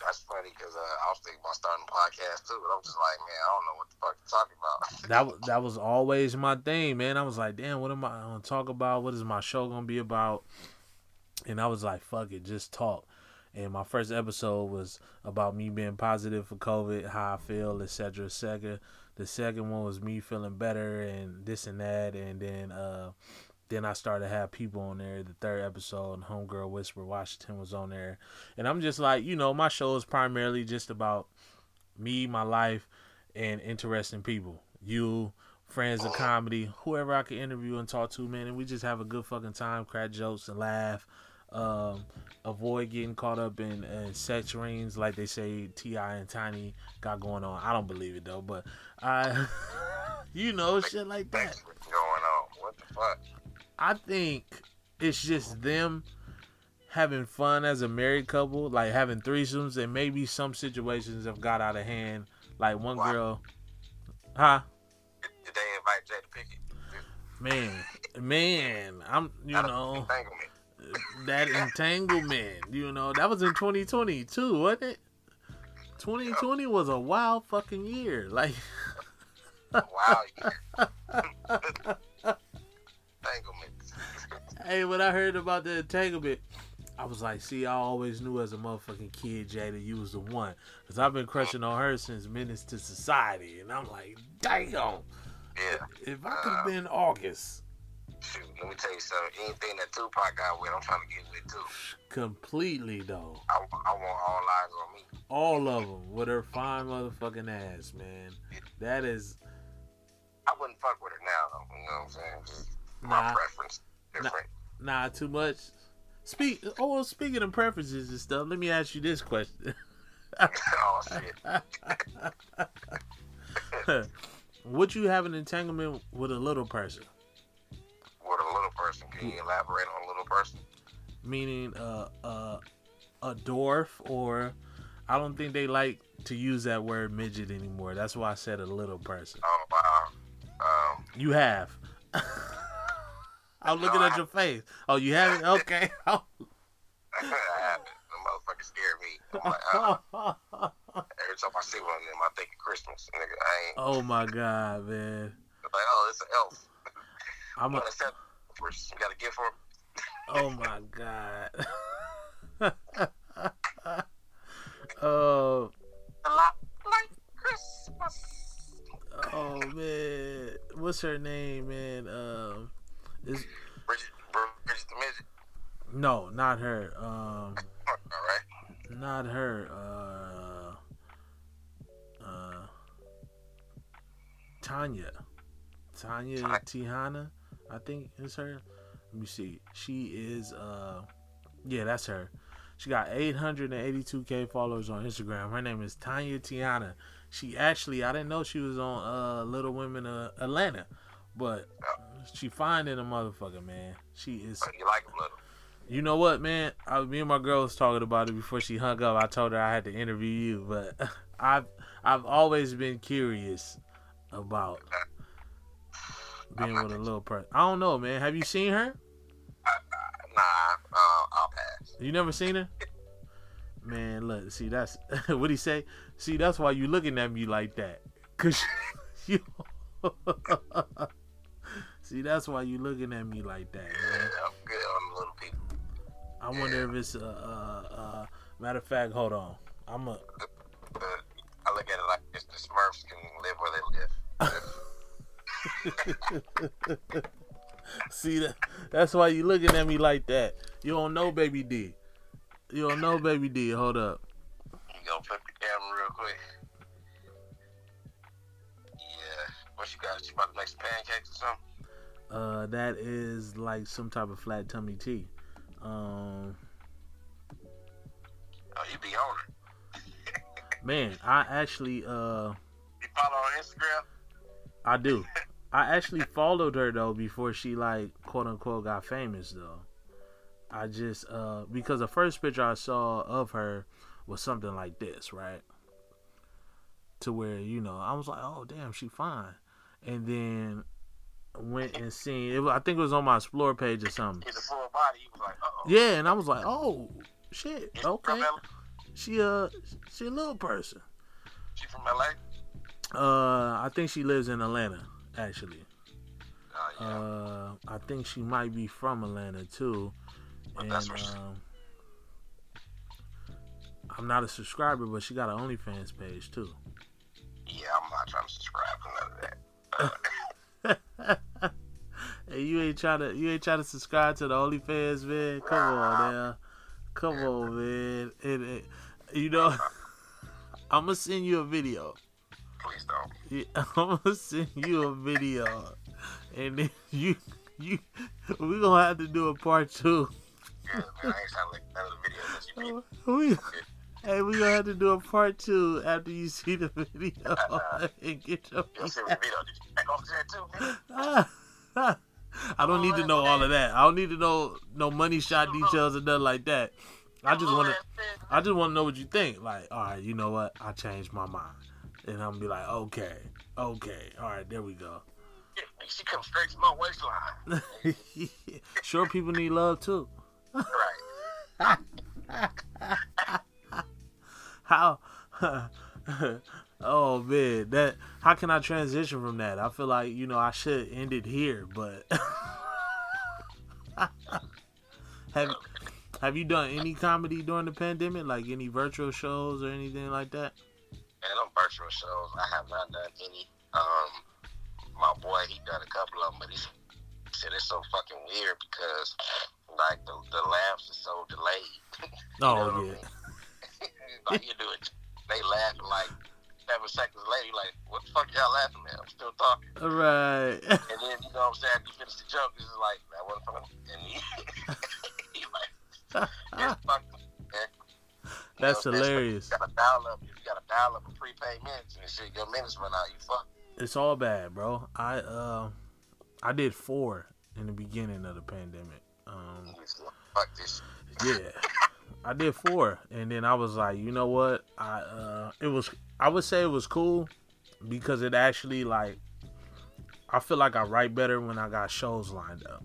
That's funny because uh, I was thinking about starting a podcast too, but I'm just like, man, I don't know what the fuck you're talking about. that was that was always my thing, man. I was like, damn, what am I gonna talk about? What is my show gonna be about? And I was like, fuck it, just talk. And my first episode was about me being positive for COVID, how I feel, etc., etc. The second one was me feeling better and this and that, and then uh, then I started to have people on there. The third episode, Homegirl Whisper Washington was on there, and I'm just like, you know, my show is primarily just about me, my life, and interesting people. You, friends of comedy, whoever I can interview and talk to, man, and we just have a good fucking time, crack jokes and laugh. Um, avoid getting caught up in, in sex rings like they say T.I. and Tiny got going on. I don't believe it though, but I, you know, shit like that. What's going on? What the fuck? I think it's just them having fun as a married couple, like having threesomes, and maybe some situations have got out of hand. Like one girl, huh? Did they invite Jay to pick it? Man, man, I'm you know that entanglement. You know that was in 2020 too, wasn't it? 2020 was a wild fucking year. Like wow year. hey, when I heard about the entanglement, I was like, see, I always knew as a motherfucking kid, Jada, you was the one. Because I've been crushing on her since Menace to Society. And I'm like, damn. Yeah. If I could have uh, been August. Shoot, let me tell you something. Anything that Tupac got with, I'm trying to get with too. Completely, though. I, I want all eyes on me. All of them with her fine motherfucking ass, man. That is. I wouldn't fuck with her now, though. You know what I'm saying? Just my nah, preference different. Nah, nah, too much. Speak. Oh, well, speaking of preferences and stuff, let me ask you this question. oh shit. Would you have an entanglement with a little person? With a little person, can you elaborate on a little person? Meaning, uh, uh, a dwarf, or I don't think they like to use that word midget anymore. That's why I said a little person. Oh wow. Um, you have. I'm looking no, at your face. Oh, you haven't? Okay. I haven't. fucking scare me. Like, uh, every time I see one of them, I think of Christmas. Nigga, I ain't oh my god, man. like, oh, it's an elf. I'm a, first, you got a gift for him. oh my god. oh, A lot like Christmas. oh man. What's her name, man? Um, is Bridget, Bridget the midget. no, not her. Um, All right. not her. Uh, uh, Tanya, Tanya Tanya. Tihana, I think is her. Let me see. She is. Uh, yeah, that's her. She got 882k followers on Instagram. Her name is Tanya Tiana. She actually, I didn't know she was on uh, Little Women uh, Atlanta, but she fine in a motherfucker, man. She is you like little. you know what, man? I, me and my girl was talking about it before she hung up. I told her I had to interview you, but I've I've always been curious about being with a little person. I don't know, man. Have you seen her? Nah, uh, I'll pass. You never seen her? Man, look, see that's what he say. See, that's why you looking at me like that, cause you. see, that's why you looking at me like that, Yeah, man. I'm good on little people. I wonder if it's uh, uh, uh matter of fact. Hold on, I'm a. I look at it like this: the Smurfs can live where they live. See that? That's why you looking at me like that. You don't know, baby D. You don't know, baby D. Hold up. You gonna flip the camera real quick? Yeah. What you got? You about to make some pancakes or something? Uh, that is like some type of flat tummy tea. Um, Oh, you be on it. man, I actually uh, You follow on Instagram? I do. I actually followed her though before she like quote unquote got famous though. I just uh because the first picture I saw of her was something like this, right? To where you know I was like, oh damn, she fine, and then went and seen it. I think it was on my explore page or something. He's a full body. Like. Yeah, and I was like, oh shit, okay. She uh she a little person. She from LA? Uh, I think she lives in Atlanta actually. Oh yeah. Uh, I think she might be from Atlanta too. But And um, I'm not a subscriber, but she got an OnlyFans page too. yeah, I'm not trying to subscribe to none of that. hey, you ain't trying to you ain't trying to subscribe to the OnlyFans, man. Come on now, come on, man. And, and, you know, I'm gonna send you a video. Please don't. Yeah, I'm gonna send you a video, and then you you we gonna have to do a part two. Yeah, man, I ain't trying to look at none of the videos that We, hey, we gonna have to do a part two after you see the video and get your. You'll see the video. Did you back off that too, man? I don't need to know all of that. I don't need to know no money shot details or nothing like that. I just want to. I just want to know what you think. Like, all right, you know what? I changed my mind, and I'm gonna be like, okay, okay, all right, there we go. Yeah, She comes straight to my waistline. sure, people need love too. Right. How? oh man, that. How can I transition from that? I feel like you know I should end it here, but have have you done any comedy during the pandemic, like any virtual shows or anything like that? And on virtual shows, I have not done any. Um, my boy, he done a couple of them, but he said it's so fucking weird because like the the laughs are so delayed. Oh know what I yeah, mean? like you do it, they laugh like seven seconds later. You like, what the fuck y'all laughing at? I'm still talking. all right. And then you know what I'm saying? You finish the joke, it's just like that wasn't funny. And he, he like, it's fucking. You That's know what I'm saying? So hilarious. You gotta dial up. You gotta dial up a prepaid minutes and shit. Your minutes run out. You fuck. It's all bad, bro. I uh, I did four in the beginning of the pandemic. Um, fuck this. yeah i did four and then i was like you know what i uh it was i would say it was cool because it actually like i feel like i write better when i got shows lined up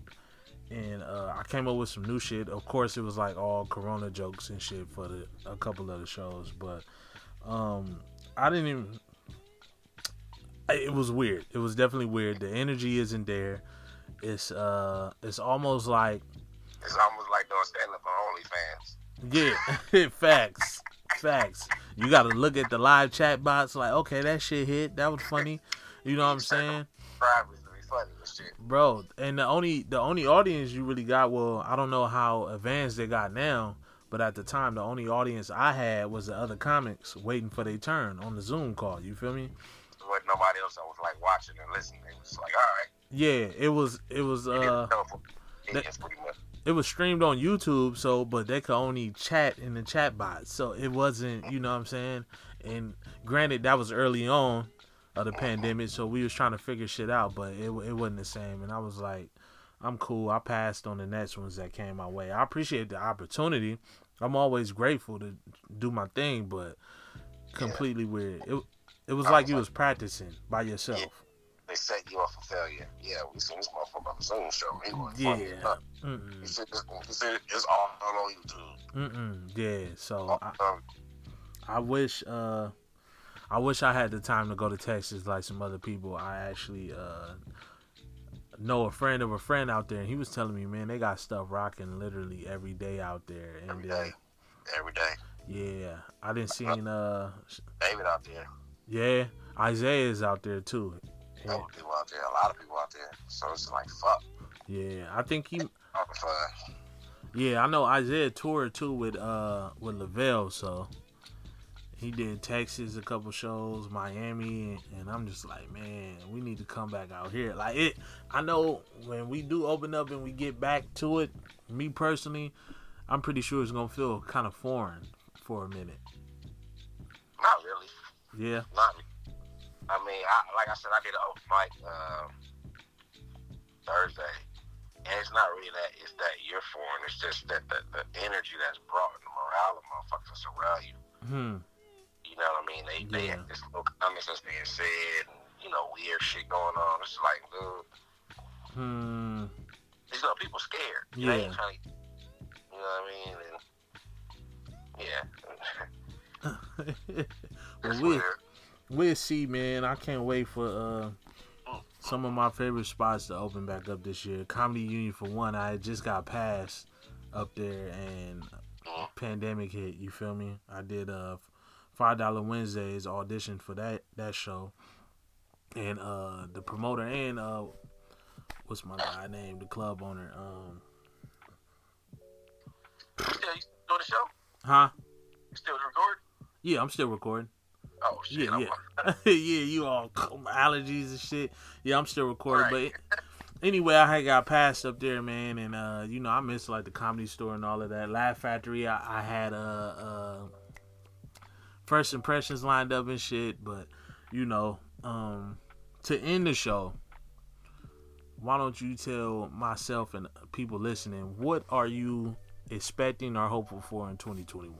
and uh, I came up with some new shit. Of course, it was like all Corona jokes and shit for the a couple of the shows, but um, I didn't even. It was weird. It was definitely weird. The energy isn't there. It's uh, it's almost like It's almost like doing stand up on OnlyFans. yeah, facts, facts. You got to look at the live chat box. Like, okay, that shit hit. That was funny. You know what I'm saying? Private bro. And the only the only audience you really got, well, I don't know how advanced they got now, but at the time, the only audience I had was the other comics waiting for their turn on the Zoom call. You feel me? There wasn't nobody else that was like watching and listening. It was like, all right. Yeah, it was it was uh yeah, it's pretty much. it was streamed on YouTube, so but they could only chat in the chat box, so it wasn't, you know what I'm saying? And granted, that was early on of the pandemic, so we was trying to figure shit out, but it it wasn't the same. And I was like, I'm cool. I passed on the next ones that came my way. I appreciate the opportunity. I'm always grateful to do my thing, but completely weird. It it was like you was practicing by yourself. They set you up for failure. Yeah, we seen this motherfucker on the Zoom show. He was funny Yeah. enough. Mm-mm. said, he said it's all on YouTube. Mm-mm. Yeah. So I, Um, I wish uh I wish I had the time to go to Texas like some other people. I actually uh know a friend of a friend out there and he was telling me, man, they got stuff rocking literally every day out there. And every uh. Every day. yeah, I didn't see uh David out there. yeah, Isaiah is out there too. A Yeah, lot of people out there. A lot of people out there. So it's like, fuck. yeah, I think he All the fun. yeah, I know Isaiah toured too with uh with Lavelle, so he did Texas a couple shows, Miami, and, and I'm just like, man, we need to come back out here. Like it, I know when we do open up and we get back to it. Me personally, I'm pretty sure it's gonna feel kind of foreign for a minute. Not really. Yeah, Not. I mean, I, like I said, I did an open mic um, Thursday, and it's not really that. It's that you're foreign. It's just that the, the energy that's brought and the morale of motherfuckers around you. hmm, You know what I mean? They they Yeah. have this little comments that's being said, and, you know, weird shit going on. It's like, dude, hmm, you know, people scared. You know, they ain't Yeah. trying to, you know what I mean? And, yeah, well, we weird. we'll see, man. I can't wait for uh some of my favorite spots to open back up this year. Comedy Union for one, I just got passed up there and pandemic hit, you feel me? I did uh five dollar Wednesdays audition for that that show. And uh the promoter and uh what's my guy name, the club owner, um Yeah, you still doing the show? huh? You still record? Yeah, I'm still recording. Oh shit! Yeah, yeah. yeah, you all allergies and shit. Yeah, I'm still recording, Right. but anyway, I had got passed up there, man, and uh, you know, I miss like the comedy store and all of that. Laugh Factory, I, I had a, uh first impressions lined up and shit, but you know, um, to end the show, why don't you tell myself and people listening what are you expecting or hopeful for in 2021?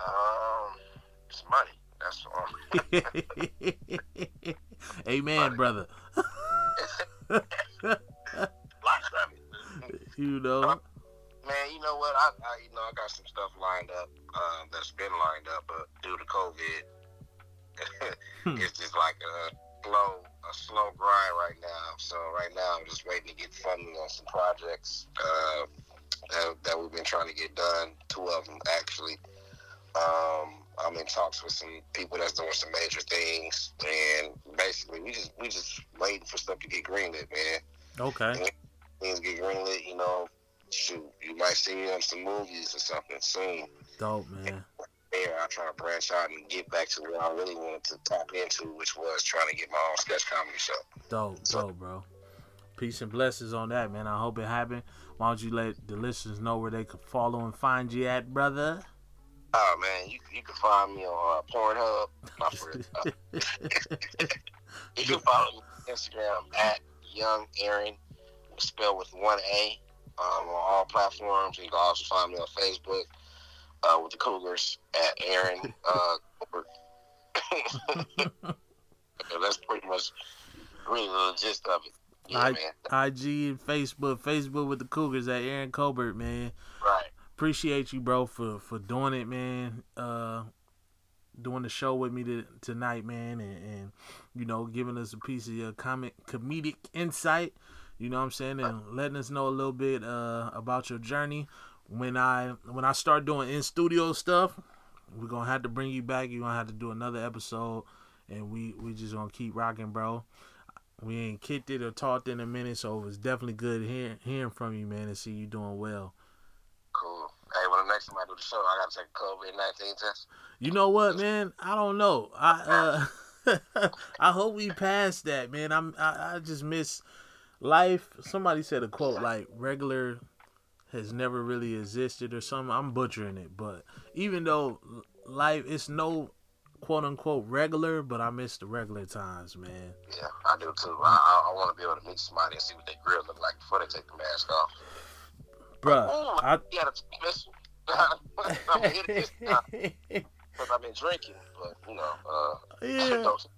Um, it's money. That's all. Amen, brother. Lots of it. You know. Man, you know what? I, I you know I got some stuff lined up um, that's been lined up, but due to COVID, Hmm. it's just like a slow a slow grind right now. So right now I'm just waiting to get funding on some projects uh, that, that we've been trying to get done. Two of them actually. Um, I'm in talks with some people that's doing some major things, and basically we just we just waiting for stuff to get greenlit, man Okay. things get greenlit, you know, shoot, you might see me on some movies or something soon. Dope, man. There, I'm trying to branch out and get back to what I really wanted to tap into, which was trying to get my own sketch comedy show. Dope, dope, bro. Peace and blessings on that, man. I hope it happened. Why don't you let the listeners know where they can follow and find you at, brother? Oh man, you you can find me on uh, Pornhub. Real. Uh, you can follow me on Instagram at Young Aaron, spelled with one A, um, on all platforms. You can also find me on Facebook uh, with the Cougars at Aaron uh, that's pretty much really the gist of it. Yeah, I, man. IG and Facebook. Facebook with the Cougars at Aaron Colbert, man. Right. Appreciate you, bro, for for doing it, man. Uh, doing the show with me to, tonight, man, and, and you know, giving us a piece of your comic comedic insight. You know what I'm saying, and letting us know a little bit uh, about your journey. When I when I start doing in studio stuff, we're gonna have to bring you back. You're gonna have to do another episode, and we we just gonna keep rocking, bro. We ain't kicked it or talked in a minute, so it was definitely good hearing hearing from you, man, and see you doing well. Cool. Hey, when the next time I do the show, I gotta take a COVID nineteen test. You know what, man? I don't know. I uh, I hope we pass that, man. I'm I, I just miss life. Somebody said a quote like regular has never really existed or something. I'm butchering it, but even though life it's no quote unquote regular, but I miss the regular times, man. Yeah, I do too. I, I, I want to be able to meet somebody and see what their grill look like before they take the mask off. Bruh, Ooh, I you had a missile. I'm hitting this now because I've been drinking, but you know, uh, yeah.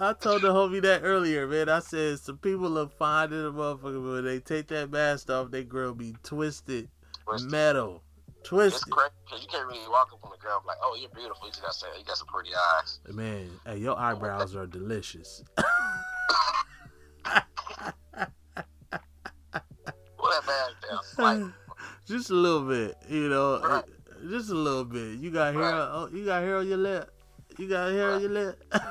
I told the homie that earlier, man. I said some people look fine in the motherfucker, but when they take that mask off, they girl be twisted, Twisted. metal, it's twisted. crazy because you can't really walk up on the girl like, "Oh, you're beautiful." You gotta say, "You got some pretty eyes." Man, hey, your eyebrows are delicious. Pull that bag down. Like, just a little bit, you know, Right. just a little bit. You got hair, Right. oh, you got hair on your lip. You got hair on your lip.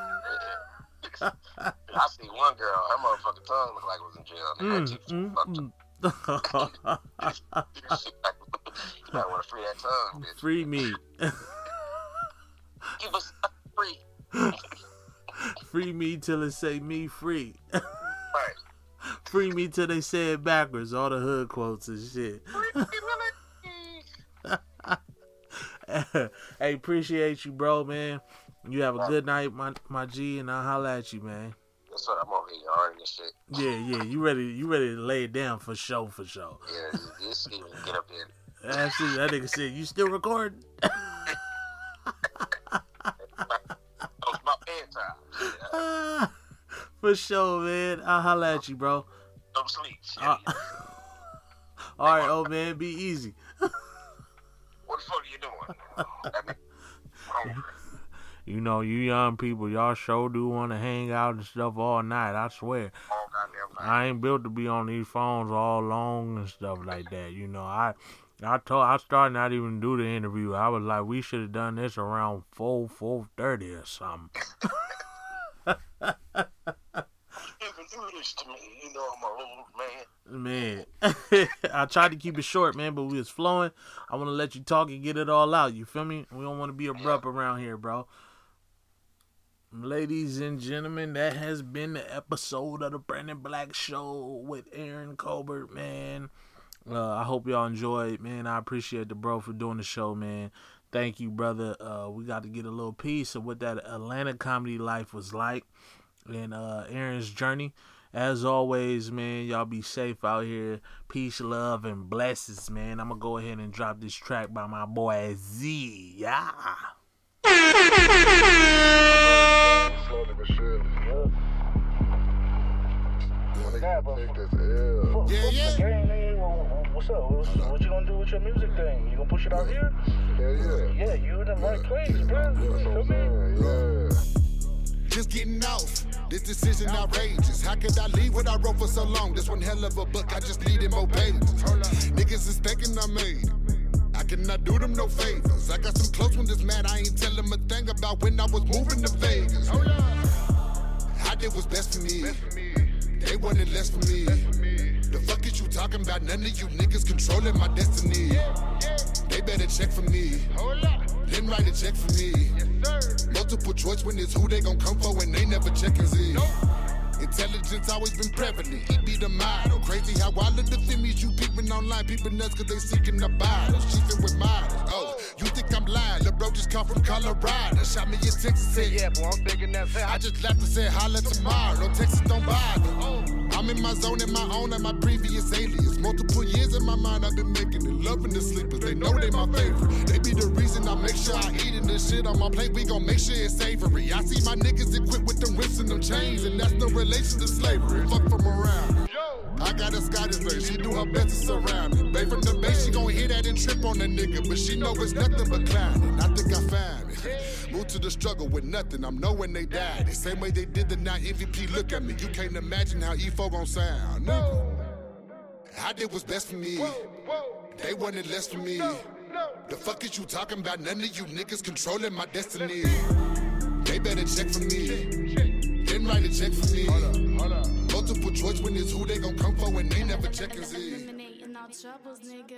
I see one girl, her motherfucking tongue looked like it was in jail. Her Mm, teeth mm, fucked up. mm. you might want to free that tongue, bitch. Free me. Give us free. free me till it say me free. Right. free me till they say it backwards. All the hood quotes and shit. hey, appreciate you, bro, man. You have a good night, my my G, and I'll holla at you, man. That's what I'm over here yarning this shit. Yeah, yeah, you ready? You ready to lay it down for show, for show. Yeah, this, this even get up there. That's it. That nigga said, "You still recording?" It's my bedtime. Yeah, Ah, for sure, man. I'll holla at you, bro. don't sleep. Uh, all right, old man, be easy. what the fuck are you doing? That nigga- hungry. You know, you young people, y'all sure do want to hang out and stuff all night. I swear. Oh, night. I ain't built to be on these phones all long and stuff like that. You know, I I told I started not even do the interview. I was like, we should have done this around four four thirty or something. You can do this to me. You know I'm an old man. Man, I tried to keep it short, man, but we was flowing. I want to let you talk and get it all out. You feel me? We don't want to be abrupt around here, bro. Ladies and gentlemen, that has been the episode of the Brandon Black Show with Aaron Colbert, man. Uh, I hope y'all enjoyed, man. I appreciate the bro for doing the show, man. Thank you, brother. Uh, we got to get a little piece of what that Atlanta comedy life was like and uh, Aaron's journey. As always, man, y'all be safe out here. Peace, love, and blessings, man. I'm gonna go ahead and drop this track by my boy Z. Yeah. Slowly but surely. When they take this L. Yeah, yeah. What's up? What's, what you gonna do with your music thing? You gonna push it out here? Hell yeah. Yeah, you in the right place, bro. That's You what feel I'm me? saying, yeah. just getting off. This decision outrageous. How could I leave what I wrote for so long? This one hell of a book, I just needed more pages. Niggas is thinking I made it. I cannot do them no favors. I got some close when this man, I ain't tell him a thing about when I was moving to Vegas. I did what's best for me. They wanted less for me. The fuck is you talking about? None of you niggas controlling my destiny. They better check for me. Then write a check for me. Multiple choice when it's who they gon' come for when they never checkin' Z. Intelligence always been prevalent. It be the model. Crazy how all of the femmes you peeping online, peeping nuts cause they seeking the bottles. Cheating with models. Oh, you think I'm lying? The bro just come from Colorado. Shot me in Texas, said, Yeah, boy, I'm thinking that's I just laughed and said, holla tomorrow. No Texas don't bother. Oh. I'm in my zone in my own like my previous alias. Multiple years in my mind, I've been making it. Loving the sleepers, they know they my favorite. They be the reason I make sure I eat it. This shit on my plate, we gon' make sure it's savory. I see my niggas equipped with them rips and them chains, and that's no relation to slavery. Fuck from around. I got a Scottish lady, she do her best to surround me. Bay from the base, she gon' hear that and trip on the nigga, but she know it's nothing but climbing. I think I found it. Moved to the struggle with nothing, I'm knowing they died. The same way they did the night MVP, look at me. You can't imagine how E4 gon' sound, nigga. I did what's best for me. They wanted less for me. The fuck is you talking about? None of you niggas controlling my destiny. They better check for me. Then write a check for me. Multiple choice when it's who they gon' come for when they never check and see. Eliminating all troubles, nigga.